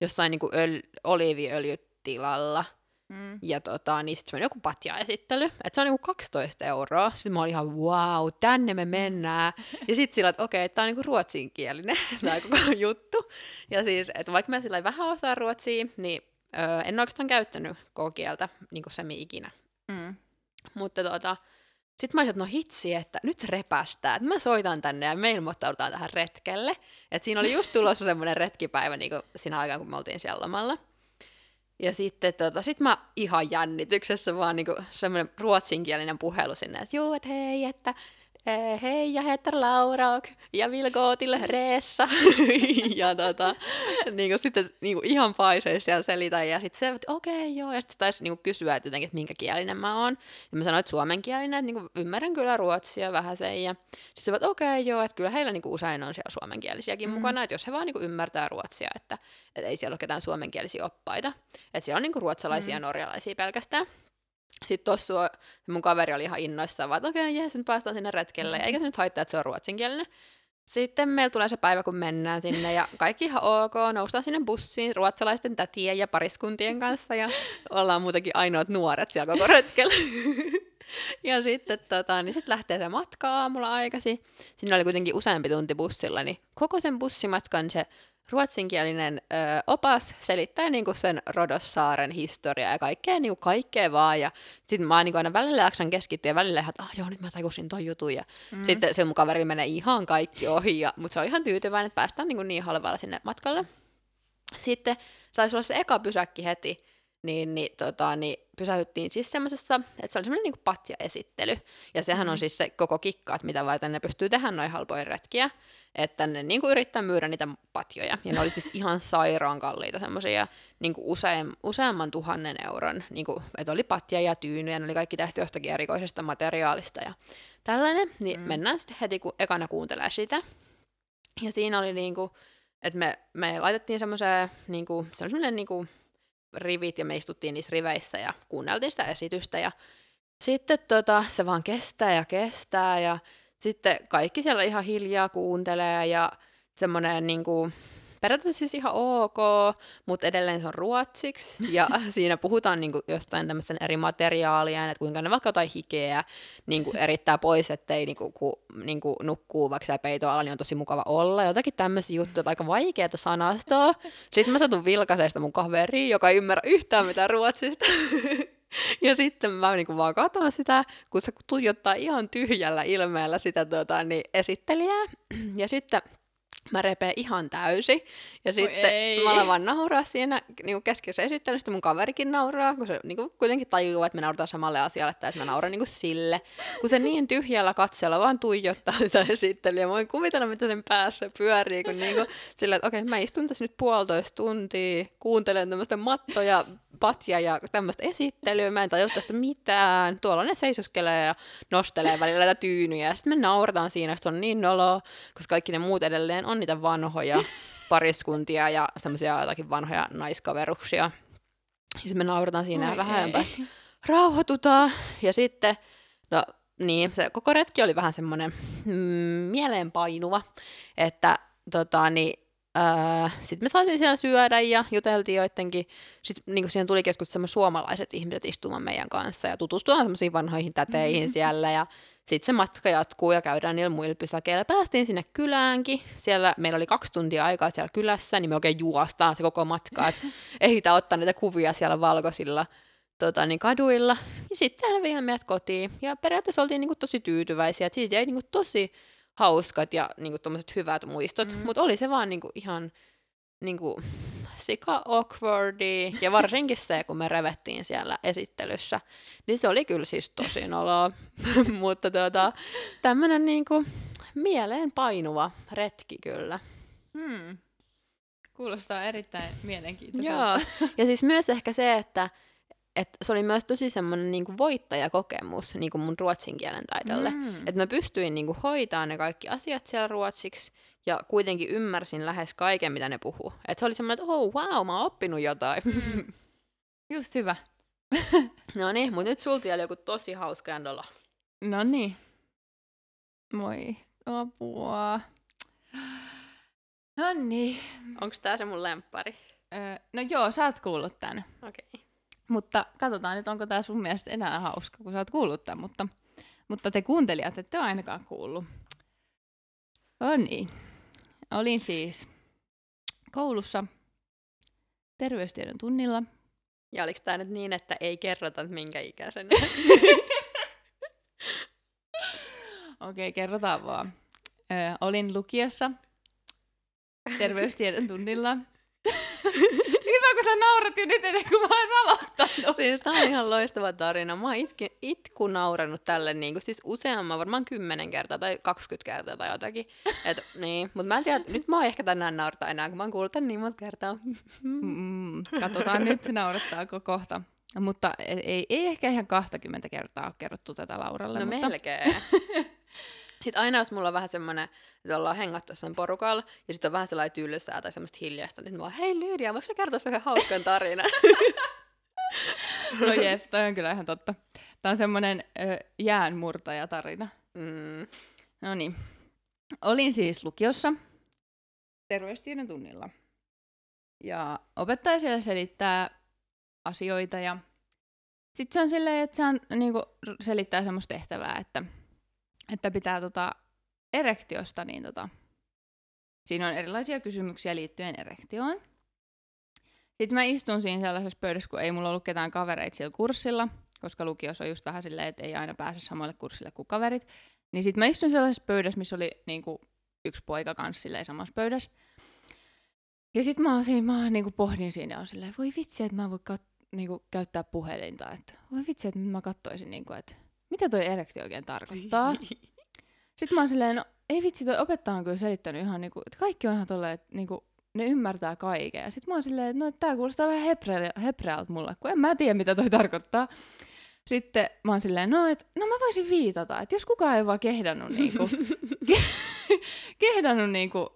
S2: jossain niinku öl- oliiviöljytilalla.
S1: Mm.
S2: Ja tota, niin sitten joku patja-esittely, että se on niinku 12 euroa. Sitten mä olin ihan, wow, tänne me mennään. Ja sitten sillä, että okei, tämä on niinku ruotsinkielinen tämä koko juttu. Ja siis, että vaikka mä sillä vähän osaa ruotsia, niin öö, en oikeastaan käyttänyt koko kieltä niinku semi ikinä.
S1: Mm.
S2: Mutta tota, sitten mä olisin, että no hitsi, että nyt repästää, että mä soitan tänne ja me ilmoittaudutaan tähän retkelle. Että siinä oli just tulossa semmoinen retkipäivä niin siinä aikaan, kun me oltiin siellä lomalla. Ja sitten tota, sit mä ihan jännityksessä vaan niin semmoinen ruotsinkielinen puhelu sinne, että joo, että hei, että hei, jag heter Laura och jag vill gå till Reessa. ja tota, niinku sitten niinku ihan paiseissa ja selitä. Ja sitten se, että okei, okay, joo. Ja sitten taisi niinku kysyä, että jotenkin, että minkä kielinen mä oon. Ja mä sanoin, että suomenkielinen, että niinku ymmärrän kyllä ruotsia vähän sen. Ja sitten se, että okei, okay, joo, että kyllä heillä niinku usein on siellä suomenkielisiäkin mm. mukana. Että jos he vaan niinku ymmärtää ruotsia, että, että ei siellä ole ketään suomenkielisiä oppaita. Että siellä on niinku ruotsalaisia mm. ja norjalaisia pelkästään. Sitten tuossa mun kaveri oli ihan innoissaan, vaan okei, okay, jees, nyt päästään sinne retkelle. Eikä se nyt haittaa, että se on ruotsinkielinen. Sitten meillä tulee se päivä, kun mennään sinne ja kaikki ihan ok, noustaan sinne bussiin ruotsalaisten tätien ja pariskuntien kanssa ja ollaan muutenkin ainoat nuoret siellä koko retkellä. ja sitten tota, niin sit lähtee se matka aamulla aikaisin. Siinä oli kuitenkin useampi tunti bussilla, niin koko sen bussimatkan se ruotsinkielinen ö, opas selittää niinku sen Rodossaaren historiaa ja kaikkea, niinku kaikkea vaan. Ja sitten mä niinku aina välillä jaksan keskittyä ja välillä että ah, joo, nyt mä tajusin ton jutun. Ja mm. sitten se mun kaveri menee ihan kaikki ohi, ja, mutta se on ihan tyytyväinen, että päästään niinku niin halvalla sinne matkalle. Sitten saisi olla se eka pysäkki heti, niin, niin, tota, niin pysähyttiin siis semmoisessa, että se oli semmoinen niin patja-esittely. Ja sehän on mm. siis se koko kikka, että mitä varten ne pystyy tehdä noin halpoja retkiä. Että ne niin kuin yrittää myydä niitä patjoja. Ja ne oli siis ihan sairaan kalliita semmoisia niin usein, useamman tuhannen euron. Niin kuin, että oli patja ja tyynyjä, ne oli kaikki tehty jostakin erikoisesta materiaalista ja tällainen. Niin mm. mennään sitten heti, kun ekana kuuntelee sitä. Ja siinä oli niin kuin, että me, me laitettiin semmoiseen, niin kuin, semmoinen niin kuin, rivit ja me istuttiin niissä riveissä ja kuunneltiin sitä esitystä ja sitten tota, se vaan kestää ja kestää ja sitten kaikki siellä ihan hiljaa kuuntelee ja semmoinen niin kuin, periaatteessa siis ihan ok, mutta edelleen se on ruotsiksi, ja siinä puhutaan niinku jostain tämmöisten eri materiaalien, että kuinka ne vaikka jotain hikeä niinku erittää pois, ettei niinku, ku, niinku nukkuu vaikka siellä peitoalla, niin on tosi mukava olla, jotakin tämmöisiä juttuja, aika vaikeaa sanastoa. Sitten mä satun vilkaseesta mun kaveriin, joka ei ymmärrä yhtään mitään ruotsista. Ja sitten mä niinku vaan katon sitä, kun se tuijottaa ihan tyhjällä ilmeellä sitä tota, niin esittelijää. Ja sitten mä repeen ihan täysi. Ja sitten ei. mä alan vaan nauraa siinä niin keskessä esittelystä, mun kaverikin nauraa, kun se niin kuin, kuitenkin tajuaa, että me naurataan samalle asialle, että mä nauran niin kuin sille. Kun se niin tyhjällä katseella vaan tuijottaa sitä esittelyä, mä voin kuvitella, mitä sen päässä pyörii, kun niin kuin, sillä, että okei, okay, mä istun tässä nyt puolitoista tuntia, kuuntelen tämmöistä mattoja, patja ja tämmöistä esittelyä, mä en tajua tästä mitään. Tuolla ne seisoskelee ja nostelee välillä näitä tyynyjä, ja sitten me naurataan siinä, että se on niin noloa, koska kaikki ne muut edelleen on niitä vanhoja pariskuntia ja semmoisia jotakin vanhoja naiskaveruksia. Ja me naurataan siinä Oi vähän ei. päästä rauhoitutaan. Ja sitten, no niin, se koko retki oli vähän semmoinen mm, mieleenpainuva, että tota, niin, Öö, sitten me saatiin siellä syödä ja juteltiin joidenkin, sitten niin siihen tuli joskus suomalaiset ihmiset istumaan meidän kanssa ja tutustumaan semmoisiin vanhoihin täteihin siellä ja sitten se matka jatkuu ja käydään niillä muilla pysäkeillä. Päästiin sinne kyläänkin. Siellä meillä oli kaksi tuntia aikaa siellä kylässä, niin me oikein juostaan se koko matka. Että ehditään ottaa niitä kuvia siellä valkoisilla tota, niin kaduilla. Ja sitten hän vei meidät kotiin. Ja periaatteessa oltiin niinku tosi tyytyväisiä. Että siitä jäi niinku tosi hauskat ja niinku hyvät muistot. Mm-hmm. Mutta oli se vaan niinku ihan niinku, sika awkwardi, ja varsinkin se, kun me revettiin siellä esittelyssä, niin se oli kyllä siis tosi noloa, mutta tuota, tämmöinen niinku mieleen painuva retki kyllä.
S1: Hmm. Kuulostaa erittäin mielenkiintoiselta.
S2: Joo, ja siis myös ehkä se, että et se oli myös tosi semmoinen niinku voittajakokemus niinku mun ruotsin kielen taidolle. Mm. Että mä pystyin niinku hoitaa ne kaikki asiat siellä ruotsiksi ja kuitenkin ymmärsin lähes kaiken, mitä ne puhuu. Et se oli semmoinen, että oh wow, mä oon oppinut jotain. Mm.
S1: Just hyvä.
S2: no niin, mutta nyt sulta vielä joku tosi hauska endolla.
S1: No niin. Moi, apua. No niin.
S2: Onko tää se mun lemppari?
S1: Öö, no joo, sä oot kuullut tän.
S2: Okei. Okay.
S1: Mutta katsotaan nyt, onko tää sun mielestä enää hauska, kun sä oot kuullut tän. Mutta, mutta te kuuntelijat ette ole ainakaan kuullut. No niin. Olin siis koulussa terveystiedon tunnilla.
S2: Ja oliko tämä nyt niin, että ei kerrota, minkä ikäisenä?
S1: Okei, okay, kerrotaan vaan. Ö, olin lukiossa terveystiedon tunnilla. Hyvä, saako sä naurat jo nyt ennen kuin mä oon aloittanut?
S2: Siis tää on ihan loistava tarina. Mä oon itki, itku naurannut tälle niin kuin, siis useamman, varmaan kymmenen kertaa tai 20 kertaa tai jotakin. Et, niin. Mutta mä en tiedä, nyt mä oon ehkä tänään naurata enää, kun mä oon kuullut tän niin monta kertaa.
S1: Mm, katsotaan nyt, naurattaako kohta. Mutta ei, ei ehkä ihan 20 kertaa ole kerrottu tätä Lauralle.
S2: No
S1: mutta...
S2: melkein. Sitten aina jos mulla on vähän semmoinen, että ollaan hengattu sen porukalla, ja sitten on vähän sellainen tylsää tai semmoista hiljaista, niin mä oon, hei Lydia, voiko sä kertoa sen hauskan tarinan?
S1: no jep, toi on kyllä ihan totta. Tämä on semmoinen jäänmurtajatarina.
S2: Mm.
S1: No niin. Olin siis lukiossa terveystiedon tunnilla. Ja opettaja siellä selittää asioita ja sitten se on silleen, että se on, niinku, selittää semmoista tehtävää, että, että pitää tota, erektiosta, niin tota, siinä on erilaisia kysymyksiä liittyen erektioon. Sitten mä istun siinä sellaisessa pöydässä, kun ei mulla ollut ketään kavereita sillä kurssilla, koska lukiossa on just vähän silleen, että ei aina pääse samalle kurssille kuin kaverit. Niin sitten mä istun sellaisessa pöydässä, missä oli niinku, yksi poika kanssa silleen samassa pöydässä. Ja sitten mä, siinä, mä niinku pohdin siinä ja on silleen, voi vitsi, että mä voin kat- niinku, käyttää puhelinta. Että, voi vitsi, että mä katsoisin, niinku, että mitä toi erektio oikein tarkoittaa. Sitten mä oon silleen, no ei vitsi, toi opettaja on kyllä selittänyt ihan niinku, että kaikki on ihan tolleen, että niinku, ne ymmärtää kaiken. Ja sit mä oon silleen, että no, että tää kuulostaa vähän hebrealta, hebrealta mulle, kun en mä tiedä, mitä toi tarkoittaa. Sitten mä oon silleen, no, et, no mä voisin viitata, että jos kukaan ei vaan kehdannut niinku, ke- kehdannut niinku,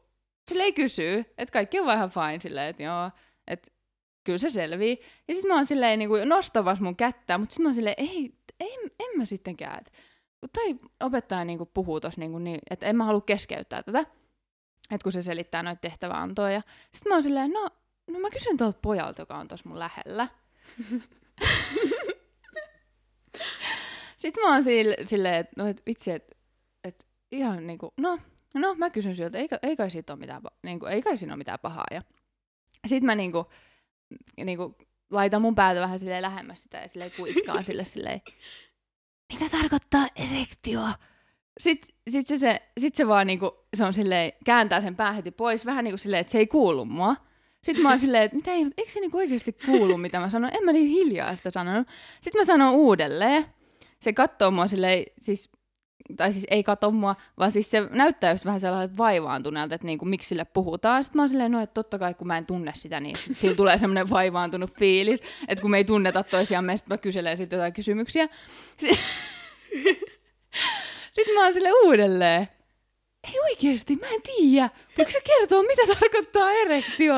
S1: silleen kysyy, että kaikki on vaan ihan fine silleen, että joo, että kyllä se selvii. Ja sitten mä oon silleen niinku nostavas mun kättä, mutta sitten mä oon silleen, ei, ei, en mä sittenkään. Et, toi opettaja niinku puhuu tossa niinku niin, että en mä halua keskeyttää tätä. Että kun se selittää noita tehtäväantoja. Ja sitten mä oon silleen, no, no mä kysyn tuolta pojalta, joka on tossa mun lähellä. sitten mä oon silleen, että no, et vitsi, että et ihan niinku, no, no mä kysyn siltä, ei, ei kai siitä ole mitään, niinku, ei kai siinä ole mitään pahaa. Ja sitten mä niinku, niinku, laitan mun päätä vähän silleen lähemmäs sitä ja silleen kuiskaan sille silleen, mitä tarkoittaa erektio? Sitten sit se, se, sit se vaan niinku, se on silleen, kääntää sen pää heti pois, vähän niinku silleen, että se ei kuulu mua. Sitten mä oon silleen, että mitä ei, eikö se niinku oikeasti kuulu, mitä mä sanon? En mä niin hiljaa sitä sanonut. Sitten mä sanon uudelleen. Se katsoo mua silleen, siis, tai siis ei katso mua, vaan siis se näyttää just vähän sellaiset vaivaantuneelta, että niinku, miksi sille puhutaan. Sitten mä oon silleen, no että totta kai kun mä en tunne sitä, niin sillä tulee semmoinen vaivaantunut fiilis, että kun me ei tunneta toisiamme, sitten mä kyselen sitten jotain kysymyksiä. Sitten mä oon sille uudelleen. Ei oikeesti, mä en tiedä. Voiko sä kertoa, mitä tarkoittaa erektio?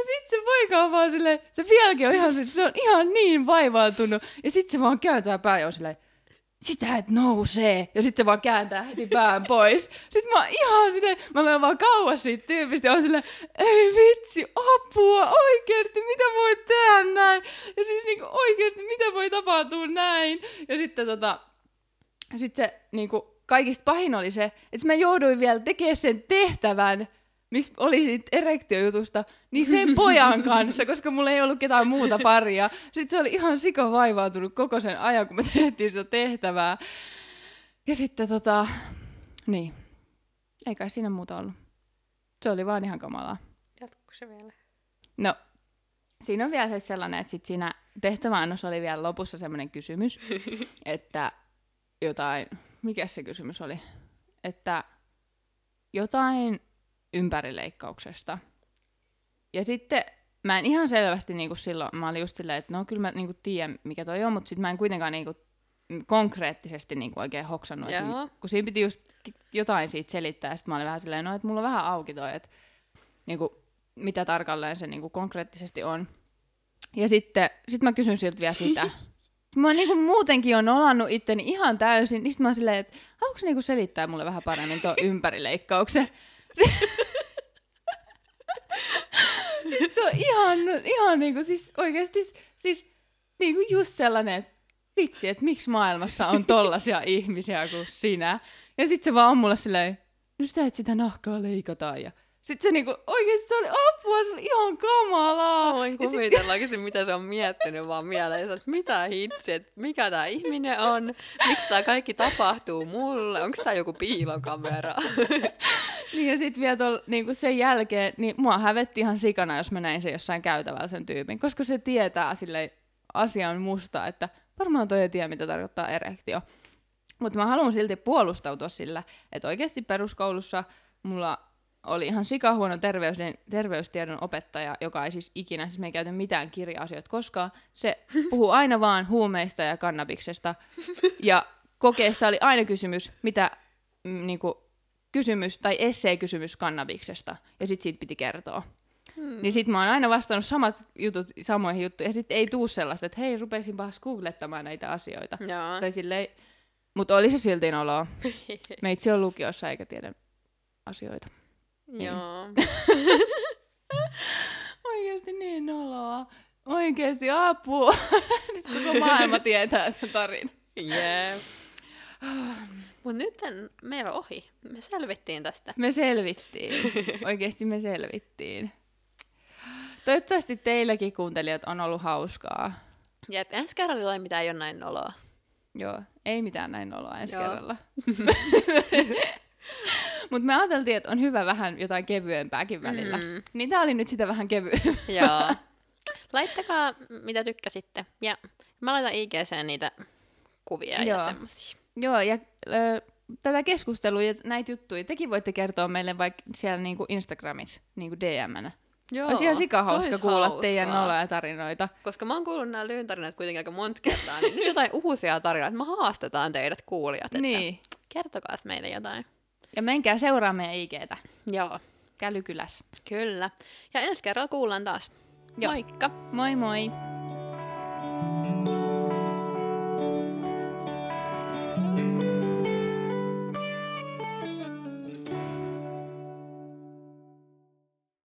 S1: Ja sit se poika on vaan silleen, se vieläkin on ihan, se on ihan niin vaivaantunut. Ja sit se vaan kääntää pää ja on silleen, sitä et nousee. Ja sitten se vaan kääntää heti pään pois. Sitten mä oon ihan silleen, mä menen vaan kauas siitä tyypistä ja on silleen, ei vitsi, apua, oikeesti, mitä voi tehdä näin? Ja siis niinku oikeesti, mitä voi tapahtua näin? Ja sitten tota, sit se niinku, kaikista pahin oli se, että mä jouduin vielä tekemään sen tehtävän, missä oli siitä erektiojutusta, niin sen pojan kanssa, koska mulla ei ollut ketään muuta paria. Sitten se oli ihan siko vaivautunut koko sen ajan, kun me tehtiin sitä tehtävää. Ja sitten tota, niin, ei kai siinä muuta ollut. Se oli vaan ihan kamalaa.
S2: Jatkuuko se vielä?
S1: No, siinä on vielä se sellainen, että sit siinä tehtäväannossa oli vielä lopussa semmoinen kysymys, että jotain, mikä se kysymys oli? Että jotain ympärileikkauksesta. Ja sitten mä en ihan selvästi niinku silloin, mä olin just silleen, että no kyllä mä niinku tiedän mikä toi on, mutta sitten mä en kuitenkaan niinku konkreettisesti niinku oikein hoksannut, että kun siinä piti just jotain siitä selittää, sitten mä olin vähän silleen, no että mulla on vähän auki toi, että niinku, mitä tarkalleen se niinku konkreettisesti on. Ja sitten sit mä kysyn siltä vielä sitä. Mä niinku muutenkin on olannut itteni ihan täysin, niin sit mä oon silleen, että haluatko niinku selittää mulle vähän paremmin tuon ympärileikkauksen? Sitten se on ihan, ihan niinku siis oikeasti siis niinku just sellainen, että vitsi, että miksi maailmassa on tollasia ihmisiä kuin sinä. Ja sitten se vaan on mulle silleen, no sä et sitä nahkaa leikata ja sitten se niinku, oikeesti se oli apua, se oli ihan kamalaa.
S2: Mä voin
S1: sit-
S2: kuvitella oikeasti, mitä se on miettinyt vaan mieleen, että mitä hitsi, että mikä tämä ihminen on, miksi tämä kaikki tapahtuu mulle, onko tämä joku piilokamera.
S1: niin ja sitten vielä tol, niinku sen jälkeen, niin mua hävetti ihan sikana, jos mä näin sen jossain käytävällä sen tyypin, koska se tietää sille asian musta, että varmaan toi ei tiedä, mitä tarkoittaa erektio. Mutta mä haluan silti puolustautua sillä, että oikeasti peruskoulussa mulla oli ihan sikahuono terveysden, terveystiedon opettaja, joka ei siis ikinä, siis me ei käytä mitään kirja-asioita koskaan. Se puhuu aina vaan huumeista ja kannabiksesta. Ja kokeessa oli aina kysymys, mitä mm, niinku, kysymys tai essee-kysymys kannabiksesta. Ja sitten siitä piti kertoa. Hmm. Niin sit mä oon aina vastannut samat jutut samoihin juttuihin. Ja sitten ei tuu sellaista, että hei, rupesinpa googlettamaan näitä asioita. Tai silleen, mutta oli se silti noloa. Meitsi on lukiossa eikä tiedä asioita.
S2: Joo.
S1: Oikeasti niin noloa. Oikeasti apua. Nyt koko maailma tietää tämän tarinan.
S2: Jep. Mut nyt meillä on ohi. Me selvittiin tästä.
S1: Me selvittiin. Oikeasti me selvittiin. Toivottavasti teilläkin kuuntelijat on ollut hauskaa.
S2: Jep, ensi kerralla ei mitään näin noloa.
S1: Joo, ei mitään näin oloa ensi
S2: Joo.
S1: kerralla. Mutta me ajateltiin, että on hyvä vähän jotain kevyempääkin välillä. Mm.
S2: Mm.
S1: Niin tää oli nyt sitä vähän kevyempää.
S2: Joo. Laittakaa, mitä tykkäsitte. Ja mä laitan IGC niitä kuvia
S1: Joo.
S2: ja semmosia.
S1: Joo, ja ö, tätä keskustelua ja näitä juttuja tekin voitte kertoa meille vaikka siellä niinku Instagramissa niinku DM-nä.
S2: Joo,
S1: Olisi ihan sikahauska
S2: se ois
S1: kuulla
S2: hauskaa.
S1: teidän noloja tarinoita.
S2: Koska mä oon kuullut nämä lyyntarinat kuitenkin aika monta kertaa, niin nyt jotain uusia tarinoita. Me haastetaan teidät kuulijat, että
S1: Niin.
S2: kertokaa meille jotain.
S1: Ja menkää seuraa meidän IGtä.
S2: Joo,
S1: Kälykyläs.
S2: kyllä. Ja ensi kerralla kuullaan taas.
S1: Joo.
S2: Moikka!
S1: Moi moi!